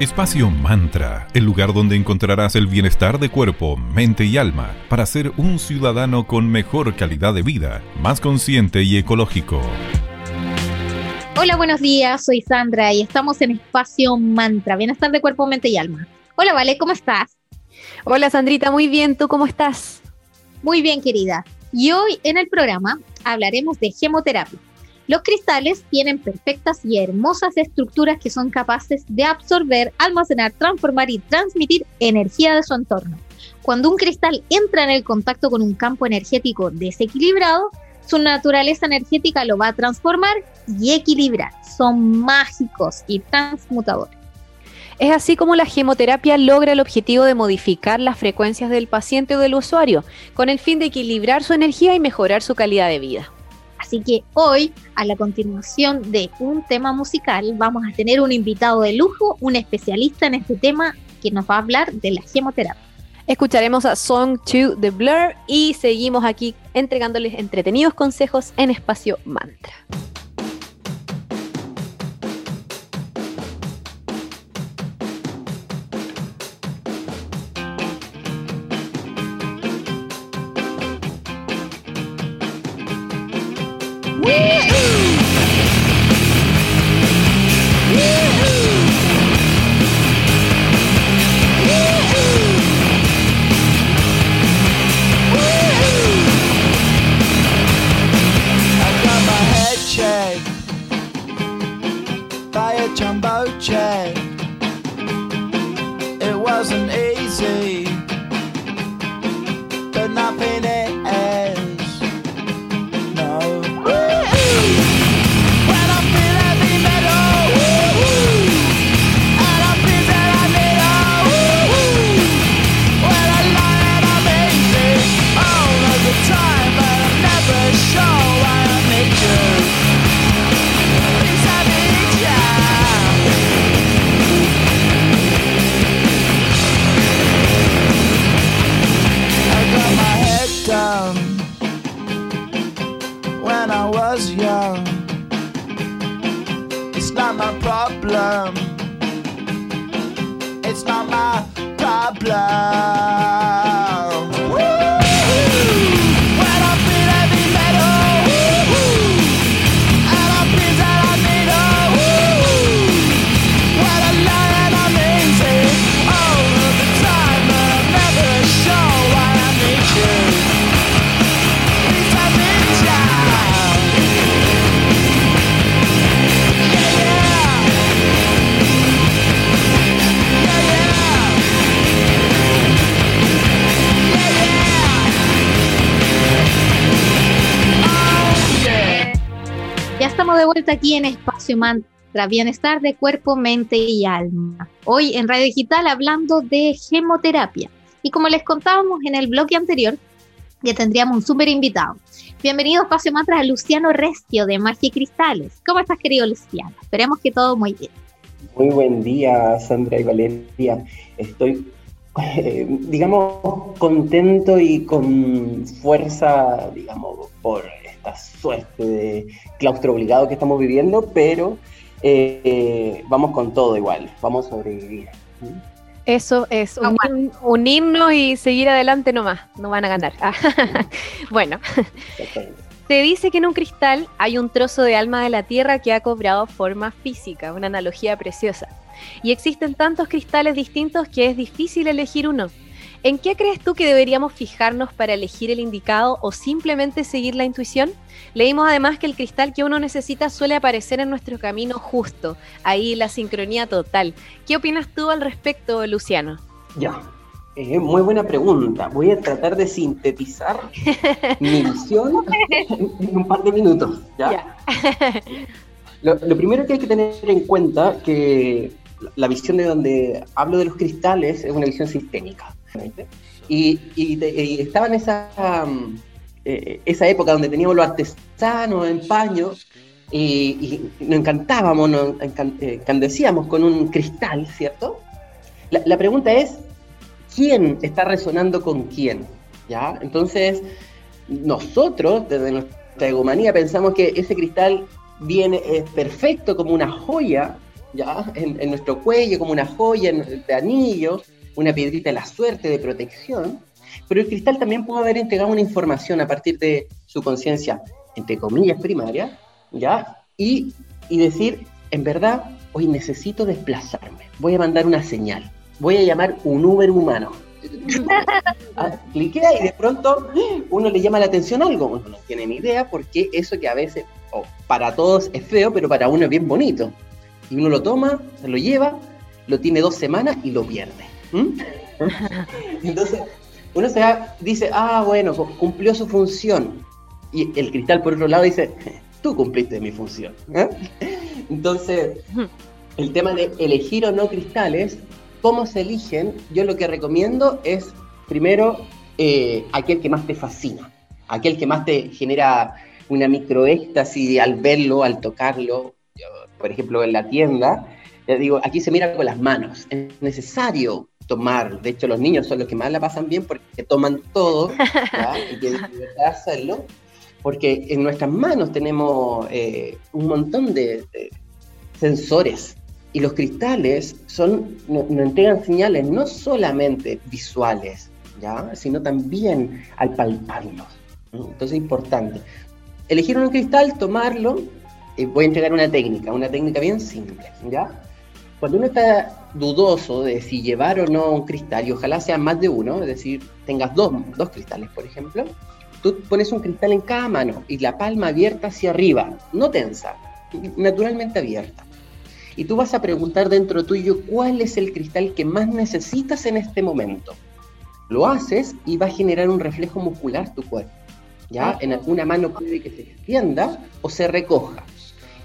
Espacio Mantra, el lugar donde encontrarás el bienestar de cuerpo, mente y alma para ser un ciudadano con mejor calidad de vida, más consciente y ecológico. Hola, buenos días, soy Sandra y estamos en Espacio Mantra, bienestar de cuerpo, mente y alma. Hola, Vale, ¿cómo estás? Hola, Sandrita, muy bien, ¿tú cómo estás? Muy bien, querida. Y hoy en el programa hablaremos de gemoterapia los cristales tienen perfectas y hermosas estructuras que son capaces de absorber, almacenar, transformar y transmitir energía de su entorno. Cuando un cristal entra en el contacto con un campo energético desequilibrado, su naturaleza energética lo va a transformar y equilibrar. Son mágicos y transmutadores. Es así como la gemoterapia logra el objetivo de modificar las frecuencias del paciente o del usuario, con el fin de equilibrar su energía y mejorar su calidad de vida. Así que hoy, a la continuación de un tema musical, vamos a tener un invitado de lujo, un especialista en este tema que nos va a hablar de la gemoterapia. Escucharemos a Song 2 de Blur y seguimos aquí entregándoles entretenidos consejos en espacio mantra. Aquí en Espacio Mantra, bienestar de cuerpo, mente y alma. Hoy en Radio Digital hablando de gemoterapia. Y como les contábamos en el bloque anterior, ya tendríamos un súper invitado. Bienvenido a Espacio Mantra a Luciano Restio de Magia y Cristales. ¿Cómo estás, querido Luciano? Esperemos que todo muy bien. Muy buen día, Sandra y Valeria. Estoy, eh, digamos, contento y con fuerza, digamos, por esta suerte de claustro obligado que estamos viviendo, pero eh, vamos con todo igual, vamos a sobrevivir. Eso es, unirnos y seguir adelante nomás, no van a ganar. bueno, se dice que en un cristal hay un trozo de alma de la Tierra que ha cobrado forma física, una analogía preciosa. Y existen tantos cristales distintos que es difícil elegir uno. ¿En qué crees tú que deberíamos fijarnos para elegir el indicado o simplemente seguir la intuición? Leímos además que el cristal que uno necesita suele aparecer en nuestro camino justo, ahí la sincronía total. ¿Qué opinas tú al respecto, Luciano? Ya, eh, muy buena pregunta. Voy a tratar de sintetizar mi visión en un par de minutos. ¿ya? Lo, lo, primero que hay que tener en cuenta que la visión de donde hablo de los cristales es una visión sistémica. Y, estaba en esa, mm, eh, esa época donde teníamos los artesanos en paño y, nos encantábamos, nos eh, encandecíamos con un cristal, ¿cierto? La, pregunta es, ¿quién está resonando con quién? ¿Ya? Entonces, nosotros, desde nuestra egomanía, pensamos que ese cristal viene, es perfecto como una joya ¿ya? En, nuestro cuello, como una joya de anillo, una piedrita de la suerte, de protección, pero el cristal también puede haber entregado una información a partir de su conciencia, entre comillas, primaria, ¿ya? Y, y decir, en verdad, hoy necesito desplazarme, voy a mandar una señal, voy a llamar un Uber humano. Ah, cliquea y de pronto uno le llama la atención algo, uno no tiene ni idea porque eso que a veces, para todos es feo, pero para uno es bien bonito. Y uno lo toma, lo lleva, lo tiene dos semanas y lo pierde. Entonces, uno se dice, ah, bueno, cumplió su función. Y el cristal por otro lado dice, tú cumpliste mi función. ¿eh? Entonces, el tema de elegir o no cristales, cómo se eligen, yo lo que recomiendo es, primero, eh, aquel que más te fascina, aquel que más te genera una microéxtasis al verlo, al tocarlo, por ejemplo, en la tienda, digo, aquí se mira con las manos, es necesario tomar, de hecho los niños son los que más la pasan bien porque toman todo, y que hacerlo, porque en nuestras manos tenemos eh, un montón de, sensores y los cristales son, nos, entregan señales no solamente visuales, ¿ya? sino también al palparlos. Entonces es importante. Elegir un cristal, tomarlo, y voy a entregar una técnica, una técnica bien simple. ¿ya? Cuando uno está dudoso de si llevar o no un cristal, y ojalá sea más de uno, es decir, tengas dos, dos cristales, por ejemplo, Tú pones un cristal en cada mano y la palma abierta hacia arriba, no tensa, naturalmente abierta. Y tú vas a preguntar dentro tuyo cuál es el cristal que más necesitas en este momento. Lo haces y va a generar un reflejo muscular tu cuerpo. ¿ya? En alguna mano puede que se extienda o se recoja.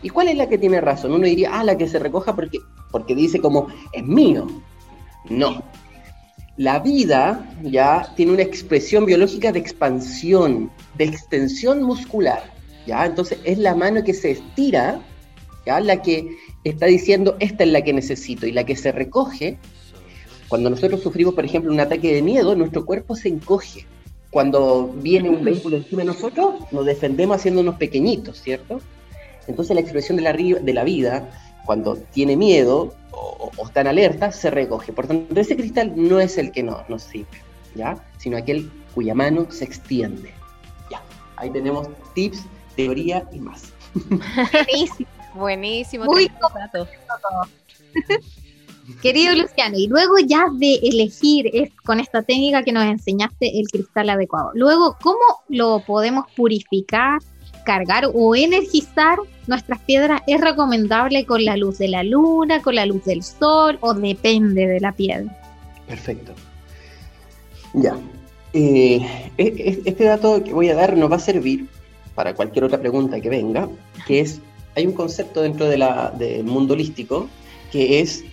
¿Y cuál es la que tiene razón? Uno diría, ah, la que se recoja porque, porque dice como, es mío. No, la vida ya tiene una expresión biológica de expansión, de extensión muscular, ¿ya? Entonces es la mano que se estira, ¿ya? La que está diciendo, esta es la que necesito, y la que se recoge, cuando nosotros sufrimos, por ejemplo, un ataque de miedo, nuestro cuerpo se encoge. Cuando viene un vehículo encima de nosotros, nos defendemos haciéndonos pequeñitos, ¿cierto? Entonces la expresión de la, de la vida, cuando tiene miedo, o, está en alerta, se recoge. Por tanto, ese cristal no es el que no, nos sirve, ¿ya? Sino aquel cuya mano se extiende. Ya, ahí tenemos tips, teoría y más. Buenísimo. Buenísimo. Muy Querido Luciano, y luego ya de elegir con esta técnica que nos enseñaste el cristal adecuado, luego, ¿cómo lo podemos purificar? Cargar o energizar nuestras piedras es recomendable con la luz de la luna, con la luz del sol o depende de la piedra. Perfecto. Ya. Eh, e, e, este dato que voy a dar nos va a servir para cualquier otra pregunta que venga, que es, hay un concepto dentro del mundo holístico que es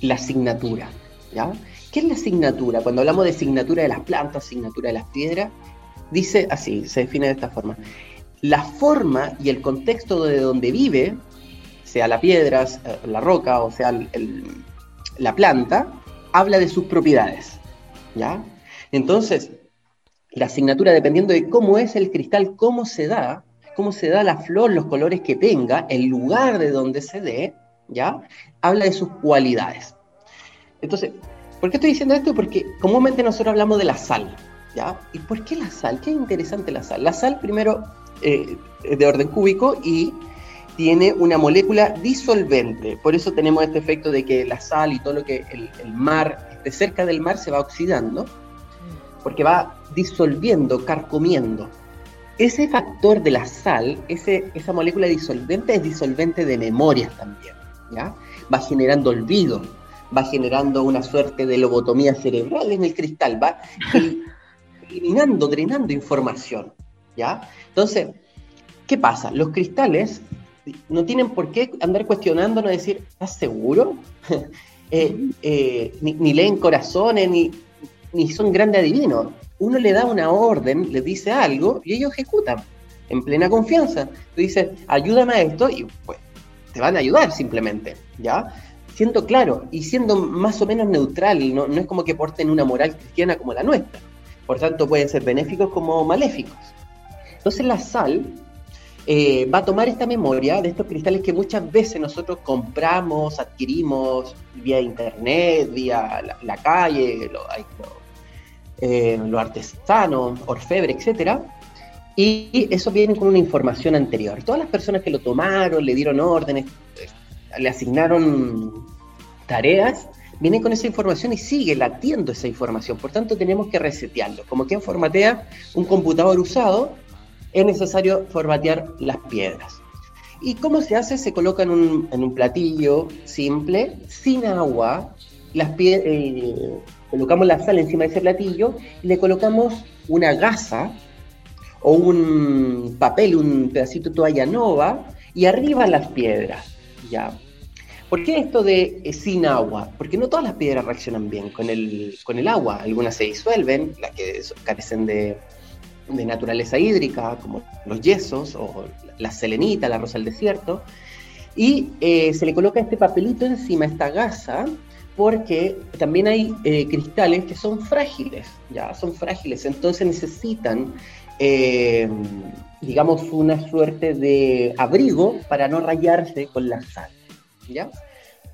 la asignatura. ¿ya? ¿Qué es la asignatura? Cuando hablamos de asignatura de las plantas, asignatura de las piedras, dice así, se define de esta forma la forma y el contexto de donde vive, sea la piedra, eh, la roca o sea la planta, habla de sus propiedades. ¿ya? Entonces, la asignatura, dependiendo de cómo es el cristal, cómo se da, cómo se da la flor, los colores que tenga, el lugar de donde se dé, ¿ya? Habla de sus cualidades. Entonces, ¿por qué estoy diciendo esto? Porque comúnmente nosotros hablamos de la sal, ¿ya? ¿Y por qué la sal? Qué interesante la sal. La sal, primero, eh, de orden cúbico y tiene una molécula disolvente. Por eso tenemos este efecto de que la sal y todo lo que el, mar esté cerca del mar se va oxidando, porque va disolviendo, carcomiendo. Ese factor de la sal, ese, esa molécula disolvente es disolvente de memorias también. ¿ya? Va generando olvido, va generando una suerte de lobotomía cerebral en el cristal, va eliminando, drenando información. ¿Ya? Entonces, ¿qué pasa? Los cristales no tienen por qué andar cuestionándonos y decir, ¿estás seguro? Eh, eh, ni, leen corazones, ni, son grandes adivinos. Uno le da una orden, le dice algo y ellos ejecutan en plena confianza. Tú dices, ayúdame a esto y pues te van a ayudar simplemente, ¿ya? Siendo claro y siendo más o menos neutral, no, no es como que porten una moral cristiana como la nuestra. Por tanto, pueden ser benéficos como maléficos. Entonces la sal eh, va a tomar esta memoria de estos cristales que muchas veces nosotros compramos, adquirimos vía internet, vía la, calle, lo, eh, los artesanos, orfebre, etcétera. Y eso viene con una información anterior. Todas las personas que lo tomaron, le dieron órdenes, le asignaron tareas, vienen con esa información y sigue latiendo esa información. Por tanto, tenemos que resetearlo. Como quien formatea un computador usado, es necesario formatear las piedras. ¿Y cómo se hace? Se coloca en un, platillo simple, sin agua, las eh, colocamos la sal encima de ese platillo y le colocamos una gasa o un papel, un pedacito de toalla nova y arriba las piedras. ¿ya? ¿Por qué esto de eh, sin agua? Porque no todas las piedras reaccionan bien con el, con el agua. Algunas se disuelven, las que carecen de, de naturaleza hídrica, como los yesos o la selenita, la rosa del desierto. Y eh, se le coloca este papelito encima, esta gasa, porque también hay eh, cristales que son frágiles, ya son frágiles, entonces necesitan, eh, digamos, una suerte de abrigo para no rayarse con la sal, ¿ya?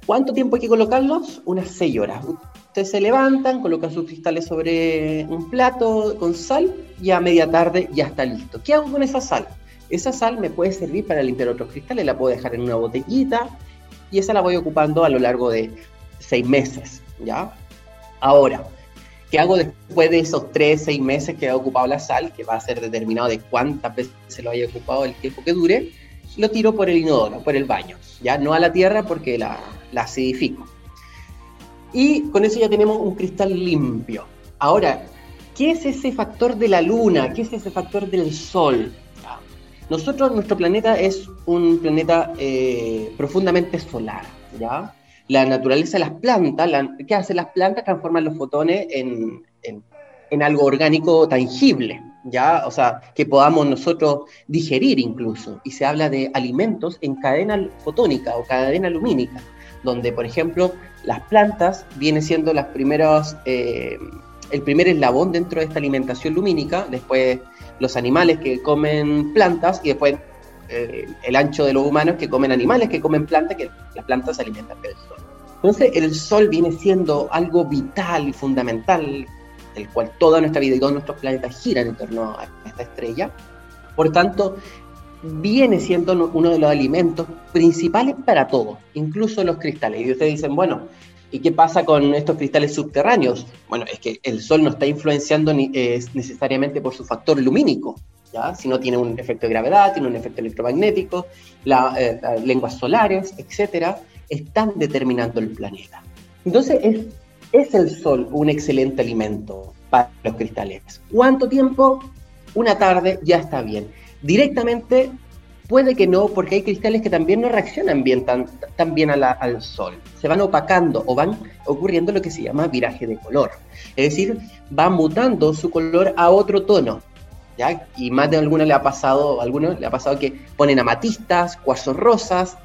¿Cuánto tiempo hay que colocarlos? Unas 6 horas. Ustedes se levantan, colocan sus cristales sobre un plato con sal y a media tarde ya está listo. ¿Qué hago con esa sal? Esa sal me puede servir para limpiar otros cristales, la puedo dejar en una botellita y esa la voy ocupando a lo largo de seis meses, ¿ya? Ahora, ¿qué hago después de esos tres, seis meses que ha ocupado la sal, que va a ser determinado de cuántas veces se lo haya ocupado el tiempo que dure? Lo tiro por el inodoro, por el baño, ¿ya? No a la tierra porque la, la acidifico. Y con eso ya tenemos un cristal limpio. Ahora, ¿qué es ese factor de la luna? ¿Qué es ese factor del sol? Nosotros, nuestro planeta es un planeta eh, profundamente solar, ¿ya? La naturaleza de las plantas, ¿qué hacen las plantas? Transforman los fotones en, en, algo orgánico tangible, ¿ya? O sea, que podamos nosotros digerir incluso. Y se habla de alimentos en cadena fotónica o cadena lumínica, donde, por ejemplo, las plantas vienen siendo las primeras, eh, el primer eslabón dentro de esta alimentación lumínica, después los animales que comen plantas y después eh, el ancho de los humanos que comen animales que comen plantas, que las plantas se alimentan del sol. Entonces el sol viene siendo algo vital y fundamental, del cual toda nuestra vida y todos nuestros planetas giran en torno a esta estrella. Por tanto, viene siendo uno de los alimentos principales para todo, incluso los cristales. Y ustedes dicen, bueno, ¿y qué pasa con estos cristales subterráneos? Bueno, es que el Sol no está influenciando ni, necesariamente por su factor lumínico, ¿ya? sino tiene un efecto de gravedad, tiene un efecto electromagnético, eh, las lenguas solares, etcétera, están determinando el planeta. Entonces, es, es el Sol un excelente alimento para los cristales. ¿Cuánto tiempo? Una tarde ya está bien Directamente puede que no, porque hay cristales que también no reaccionan bien tan, tan bien al sol. Se van opacando o van ocurriendo lo que se llama viraje de color. Es decir, va mutando su color a otro tono. ¿ya? Y más de alguno le ha pasado, algunos le ha pasado que ponen amatistas, cuarzos rosas,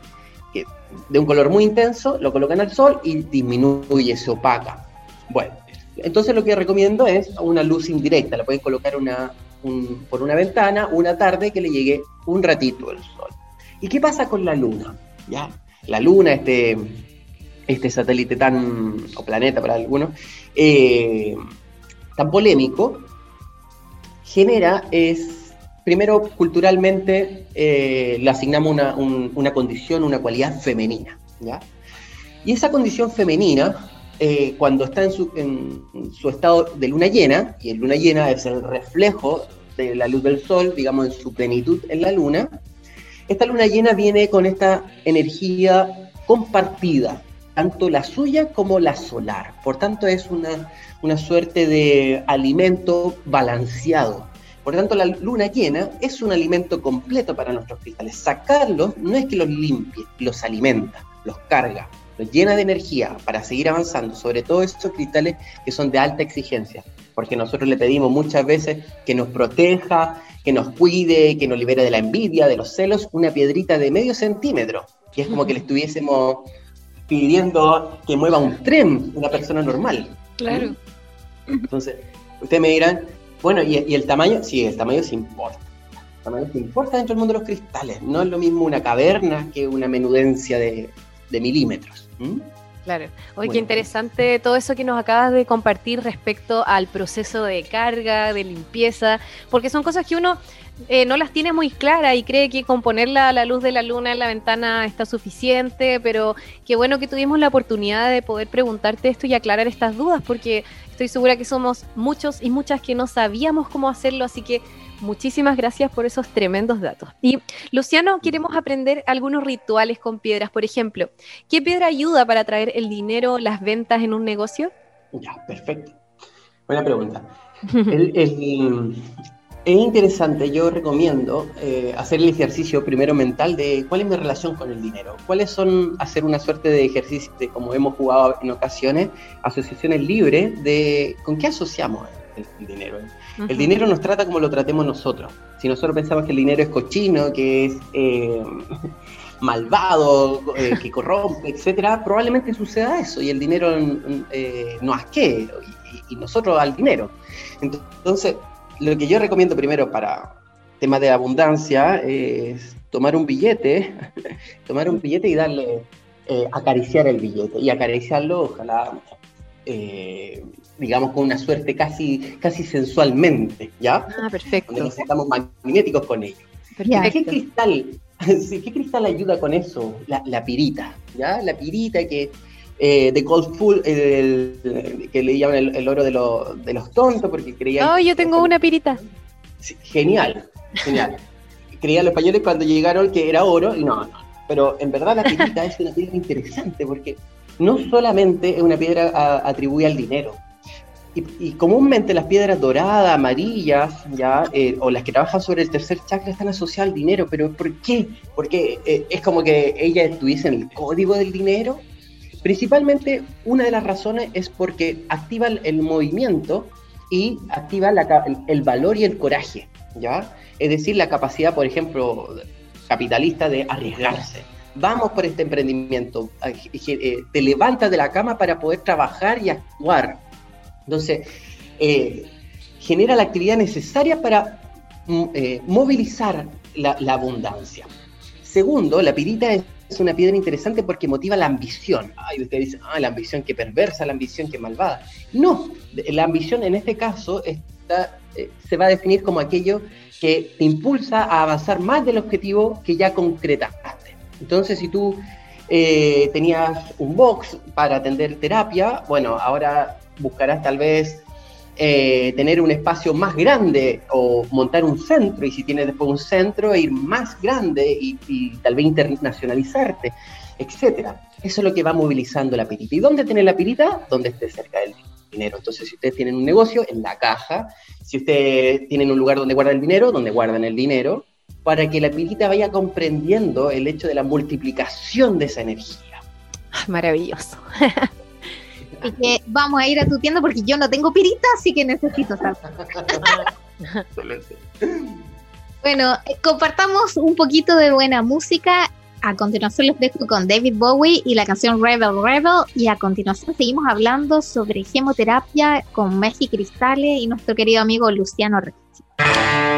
que de un color muy intenso, lo colocan al sol y disminuye, se opaca. Bueno, entonces lo que recomiendo es una luz indirecta, la pueden colocar una, por una ventana una tarde que le llegue un ratito el sol. ¿Y qué pasa con la luna? ¿Ya? La luna, este, este satélite tan, o planeta para algunos, eh, tan polémico, genera, es, primero culturalmente eh, le asignamos una, una, condición, una cualidad femenina. ¿ya? Y esa condición femenina, eh, cuando está en su, en estado de luna llena, y el luna llena es el reflejo de la luz del sol, digamos, en su plenitud en la luna, esta luna llena viene con esta energía compartida, tanto la suya como la solar. Por tanto, es una, una suerte de alimento balanceado. Por tanto, la luna llena es un alimento completo para nuestros cristales. Sacarlos no es que los limpie, los alimenta, los carga, los llena de energía para seguir avanzando, sobre todo esos cristales que son de alta exigencia porque nosotros le pedimos muchas veces que nos proteja, que nos cuide, que nos libere de la envidia, de los celos, una piedrita de medio centímetro. Y es como que le estuviésemos pidiendo que mueva un tren una persona normal. Claro. Entonces, ustedes me dirán, bueno, ¿y, el tamaño? Sí, el tamaño sí importa. tamaños que importa dentro del mundo de los cristales. No es lo mismo una caverna que una menudencia de, milímetros. Claro. Oye, qué interesante todo eso que nos acabas de compartir respecto al proceso de carga, de limpieza, porque son cosas que uno eh, no las tiene muy claras y cree que con ponerla a la luz de la luna en la ventana está suficiente, pero qué bueno que tuvimos la oportunidad de poder preguntarte esto y aclarar estas dudas, porque estoy segura que somos muchos y muchas que no sabíamos cómo hacerlo, así que Muchísimas gracias por esos tremendos datos. Y Luciano, queremos aprender algunos rituales con piedras. Por ejemplo, ¿qué piedra ayuda para traer el dinero, las ventas en un negocio? Ya, perfecto. Buena pregunta. es interesante, yo recomiendo eh, hacer el ejercicio primero mental de cuál es mi relación con el dinero. ¿Cuáles son hacer una suerte de ejercicio de, como hemos jugado en ocasiones, asociaciones libres de con qué asociamos el dinero? El dinero nos trata como lo tratemos nosotros. Si nosotros pensamos que el dinero es cochino, que es eh, malvado, eh, que corrompe, etcétera, probablemente suceda eso y el dinero eh, nos asquee y, y, nosotros al dinero. Entonces, lo que yo recomiendo primero para temas de abundancia es tomar un billete, tomar un billete y darle, acariciar el billete y acariciarlo, ojalá digamos, con una suerte casi, casi sensualmente, ¿ya? Ah, perfecto. Donde nos estamos magnéticos con ello. ¿Qué cristal, ¿Qué cristal ayuda con eso? La, pirita, ¿ya? La pirita que eh, de Cold Full, que le llaman el, oro de, de, los tontos, porque creían... No, yo tengo una pirita. genial, genial. creían los españoles cuando llegaron que era oro, y no, no. Pero en verdad la pirita es una piedra interesante, porque no solamente es una piedra atribuida al dinero, y, comúnmente las piedras doradas, amarillas, ya, eh, o las que trabajan sobre el tercer chakra están asociadas al dinero. ¿Pero por qué? Porque eh, es como que ellas estuviesen el código del dinero. Principalmente, una de las razones es porque activa el, movimiento y activa el, valor y el coraje, ¿ya? Es decir, la capacidad, por ejemplo, capitalista de arriesgarse. Vamos por este emprendimiento, eh, te levantas de la cama para poder trabajar y actuar, entonces, eh, genera la actividad necesaria para mm, eh, movilizar la, abundancia. Segundo, la pirita es, una piedra interesante porque motiva la ambición. Ay, usted dice, ah, la ambición que perversa, la ambición que malvada. No, la ambición en este caso está, eh, se va a definir como aquello que te impulsa a avanzar más del objetivo que ya concretaste. Entonces, si tú tenías un box para atender terapia, bueno, ahora buscarás tal vez eh, tener un espacio más grande o montar un centro, y si tienes después un centro, ir más grande y, tal vez internacionalizarte, etcétera. Eso es lo que va movilizando la pirita. ¿Y dónde tiene la pirita? Donde esté cerca del dinero. Entonces, si ustedes tienen un negocio, en la caja. Si ustedes tienen un lugar donde guardan el dinero, donde guardan el dinero, para que la pirita vaya comprendiendo el hecho de la multiplicación de esa energía. Maravilloso. y que vamos a ir a tu tienda porque yo no tengo pirita, así que necesito salsa. bueno, eh, compartamos un poquito de buena música. A continuación les dejo con David Bowie y la canción Rebel Rebel. Y a continuación seguimos hablando sobre gemoterapia con Messi Cristales y nuestro querido amigo Luciano Reyes.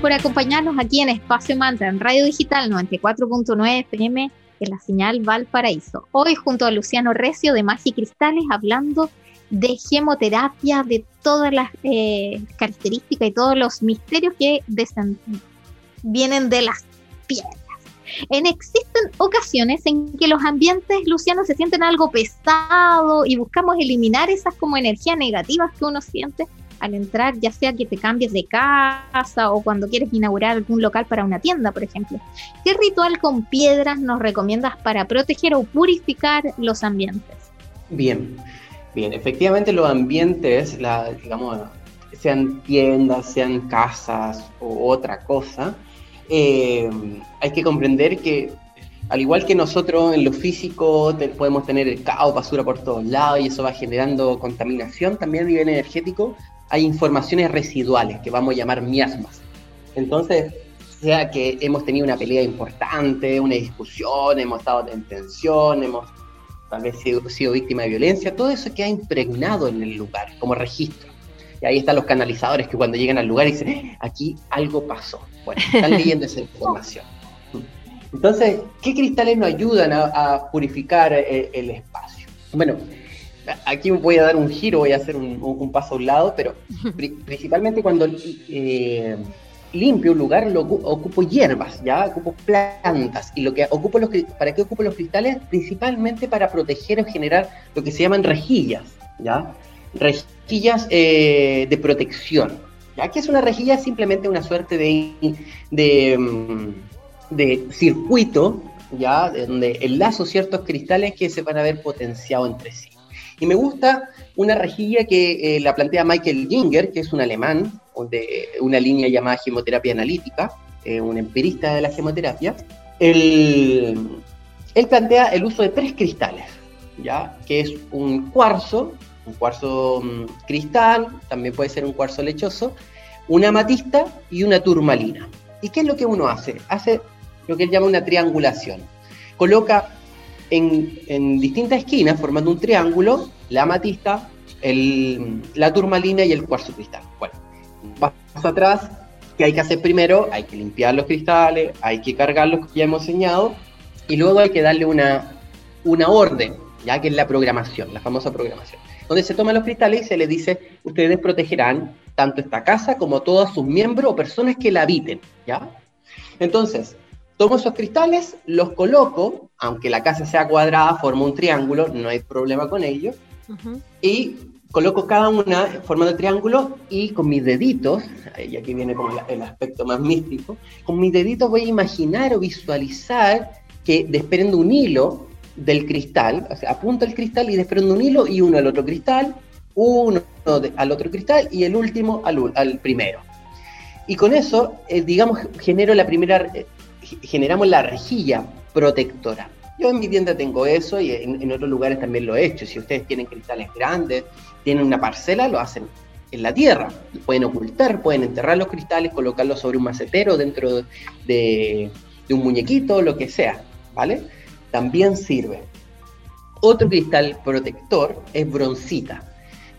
Por acompañarnos aquí en Espacio Mantra, en Radio Digital 94.9 FM, en la señal Valparaíso. Hoy junto a Luciano Recio de Magia Cristales, hablando de gemoterapia, de todas las eh, características y todos los misterios que vienen de las piedras. En existen ocasiones en que los ambientes, Luciano, se sienten algo pesado y buscamos eliminar esas como energías negativas que uno siente al entrar, ya sea que te cambies de casa o cuando quieres inaugurar algún local para una tienda, por ejemplo. ¿Qué ritual con piedras nos recomiendas para proteger o purificar los ambientes? Bien, bien, efectivamente los ambientes, digamos, sean tiendas, sean casas o otra cosa, eh, hay que comprender que al igual que nosotros en lo físico podemos tener el caos, basura por todos lados y eso va generando contaminación, también a nivel energético hay informaciones residuales que vamos a llamar miasmas. Entonces, sea que hemos tenido una pelea importante, una discusión, hemos estado en tensión, hemos tal vez sido, sido víctima de violencia, todo eso queda impregnado en el lugar como registro. Y ahí están los canalizadores que cuando llegan al lugar dicen, eh, aquí algo pasó. Bueno, están leyendo esa información. Entonces, ¿qué cristales nos ayudan a, purificar eh, el espacio? Bueno, aquí voy a dar un giro, voy a hacer un, paso a un lado, pero principalmente cuando eh, limpio un lugar, lo ocupo hierbas, ya ocupo plantas. Y lo que ocupo los, ¿para qué ocupo los cristales? Principalmente para proteger o generar lo que se llaman rejillas, ¿ya? Rejillas eh, de protección. ¿ya? ¿Qué es una rejilla? Simplemente una suerte de, de, mm, de circuito, ¿ya? Donde enlazo ciertos cristales que se van a ver potenciados entre sí. Y me gusta una rejilla que eh, la plantea Michael Ginger, que es un alemán de una línea llamada gemoterapia analítica, eh, un empirista de la gemoterapia. Él, plantea el uso de tres cristales, ¿ya? que es un cuarzo, un cuarzo mm, cristal, también puede ser un cuarzo lechoso, una amatista y una turmalina. ¿Y qué es lo que uno hace? Hace lo que él llama una triangulación. Coloca en, distintas esquinas, formando un triángulo, la amatista, la turmalina y el cuarzo cristal. Bueno, paso atrás, ¿qué hay que hacer primero? Hay que limpiar los cristales, hay que cargarlos, que ya hemos enseñado, y luego hay que darle una, una orden, ya que es la programación, la famosa programación, donde se toman los cristales y se les dice, ustedes protegerán tanto esta casa como todos sus miembros o personas que la habiten, ¿ya? Entonces, Tomo esos cristales, los coloco, aunque la casa sea cuadrada, forma un triángulo, no hay problema con ello. Y coloco cada una formando triángulo y con mis deditos, y aquí viene como el aspecto más místico, con mis deditos voy a imaginar o visualizar que desprendo un hilo del cristal, o sea, apunto el cristal y desprendo un hilo y uno al otro cristal, uno al otro cristal y el último al, al primero. Y con eso, eh, digamos, genero la primera, eh, generamos la rejilla protectora. Yo en mi tienda tengo eso y en, otros lugares también lo he hecho. Si ustedes tienen cristales grandes, tienen una parcela, lo hacen en la tierra. Pueden ocultar, pueden enterrar los cristales, colocarlos sobre un macetero, dentro de, un muñequito, lo que sea, ¿vale? También sirve. Otro cristal protector es broncita.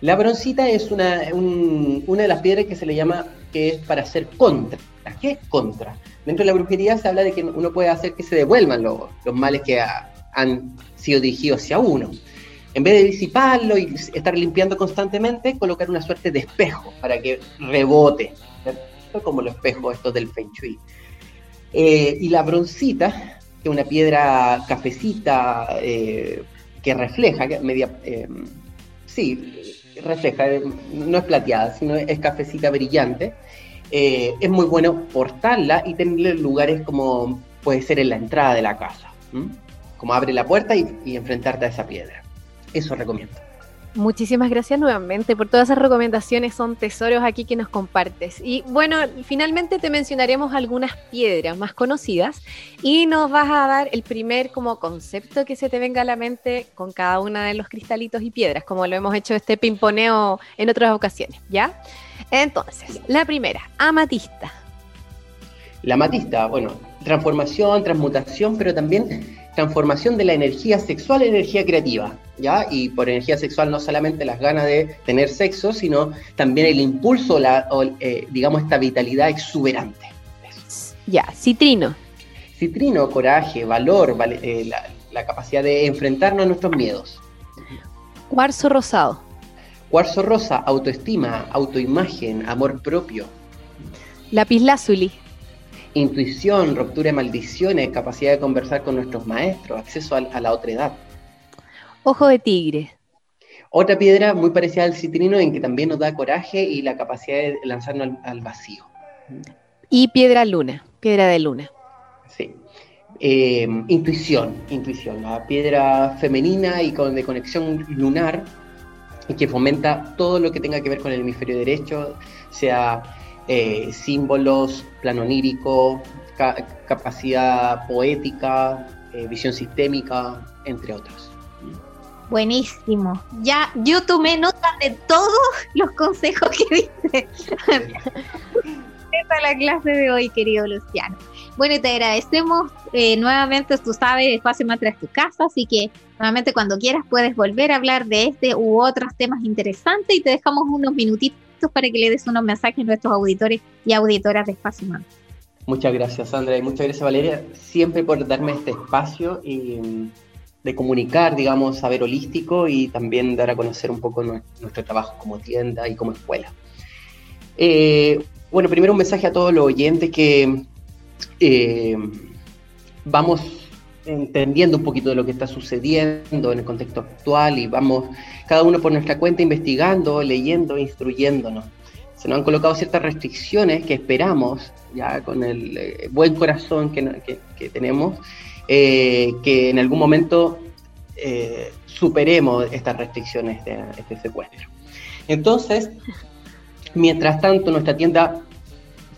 La broncita es una, una de las piedras que se le llama que es para hacer contra. ¿Qué es contra? Dentro de la brujería se habla de que uno puede hacer que se devuelvan los, males que han sido dirigidos hacia uno. En vez de disiparlo y estar limpiando constantemente, colocar una suerte de espejo para que rebote, como los espejos estos del Feng Shui. Eh, y la broncita, que es una piedra cafecita eh, que refleja, media, eh, sí, refleja, no es plateada, sino es cafecita brillante, eh, es muy bueno portarla y tenerla en lugares como puede ser en la entrada de la casa, como abre la puerta y, enfrentarte a esa piedra. Eso recomiendo. Muchísimas gracias nuevamente por todas esas recomendaciones, son tesoros aquí que nos compartes. Y bueno, finalmente te mencionaremos algunas piedras más conocidas y nos vas a dar el primer como concepto que se te venga a la mente con cada una de los cristalitos y piedras, como lo hemos hecho este pimponeo en otras ocasiones, ¿ya? Entonces, la primera, amatista. La amatista, bueno, transformación, transmutación, pero también transformación de la energía sexual en energía creativa, ¿ya? Y por energía sexual no solamente las ganas de tener sexo, sino también el impulso, la, eh, digamos, esta vitalidad exuberante. Ya, citrino. Citrino, coraje, valor, eh, la, la capacidad de enfrentarnos a nuestros miedos. Cuarzo rosado. Cuarzo rosa, autoestima, autoimagen, amor propio. Lapislázuli. Intuición, ruptura de maldiciones, capacidad de conversar con nuestros maestros, acceso a, la otra edad. Ojo de tigre. Otra piedra muy parecida al citrino en que también nos da coraje y la capacidad de lanzarnos al, vacío. Y piedra luna, piedra de luna. Sí. Eh, intuición, intuición, la piedra femenina y con, de conexión lunar y que fomenta todo lo que tenga que ver con el hemisferio derecho, sea eh, símbolos, plano onírico, capacidad poética, eh, visión sistémica, entre otros. Buenísimo. Ya yo tomé nota de todos los consejos que diste. Esta es la clase de hoy, querido Luciano. Bueno, te agradecemos eh, nuevamente, tú sabes, Espacio Matra es tu casa, así que nuevamente cuando quieras puedes volver a hablar de este u otros temas interesantes y te dejamos unos minutitos para que le des unos mensajes a nuestros auditores y auditoras de Espacio Mantra. Muchas gracias, Sandra, y muchas gracias, Valeria, siempre por darme este espacio y, de comunicar, digamos, saber holístico y también dar a conocer un poco nuestro trabajo como tienda y como escuela. Eh, bueno, primero un mensaje a todos los oyentes que eh, vamos entendiendo un poquito de lo que está sucediendo en el contexto actual y vamos cada uno por nuestra cuenta investigando, leyendo, instruyéndonos. Se nos han colocado ciertas restricciones que esperamos, ya con el eh, buen corazón que, tenemos, eh, que en algún momento superemos estas restricciones de este secuestro. Entonces, mientras tanto, nuestra tienda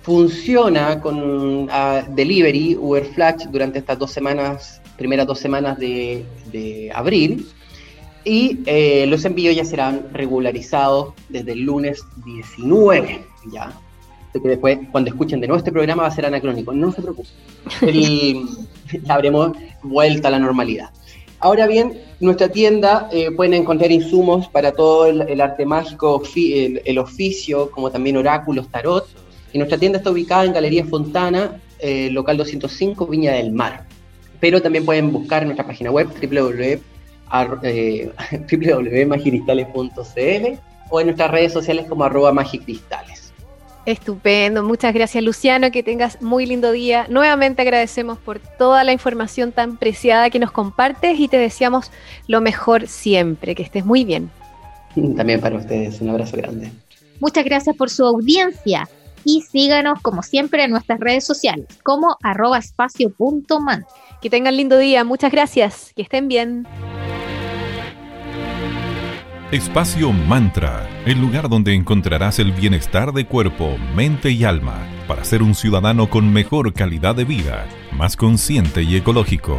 funciona con delivery Uber Flash durante estas dos semanas, primeras dos semanas de, abril. Y eh, los envíos ya serán regularizados desde el lunes 19, ya. que después, cuando escuchen de nuevo este programa, va a ser anacrónico. No se preocupen. ya habremos vuelta a la normalidad. Ahora bien, nuestra tienda eh, pueden encontrar insumos para todo el, arte mágico, el, oficio, como también oráculos, tarot, y nuestra tienda está ubicada en Galería Fontana, eh, local 205, Viña del Mar. Pero también pueden buscar en nuestra página web www.magicristales.cl eh, o en nuestras redes sociales como arroba magicristales. Estupendo, muchas gracias Luciano, que tengas muy lindo día. Nuevamente agradecemos por toda la información tan preciada que nos compartes y te deseamos lo mejor siempre, que estés muy bien. También para ustedes, un abrazo grande. Muchas gracias por su audiencia y síganos como siempre en nuestras redes sociales como arroba espacio.man. Que tengan lindo día, muchas gracias, que estén bien. Espacio Mantra, el lugar donde encontrarás el bienestar de cuerpo, mente y alma para ser un ciudadano con mejor calidad de vida, más consciente y ecológico.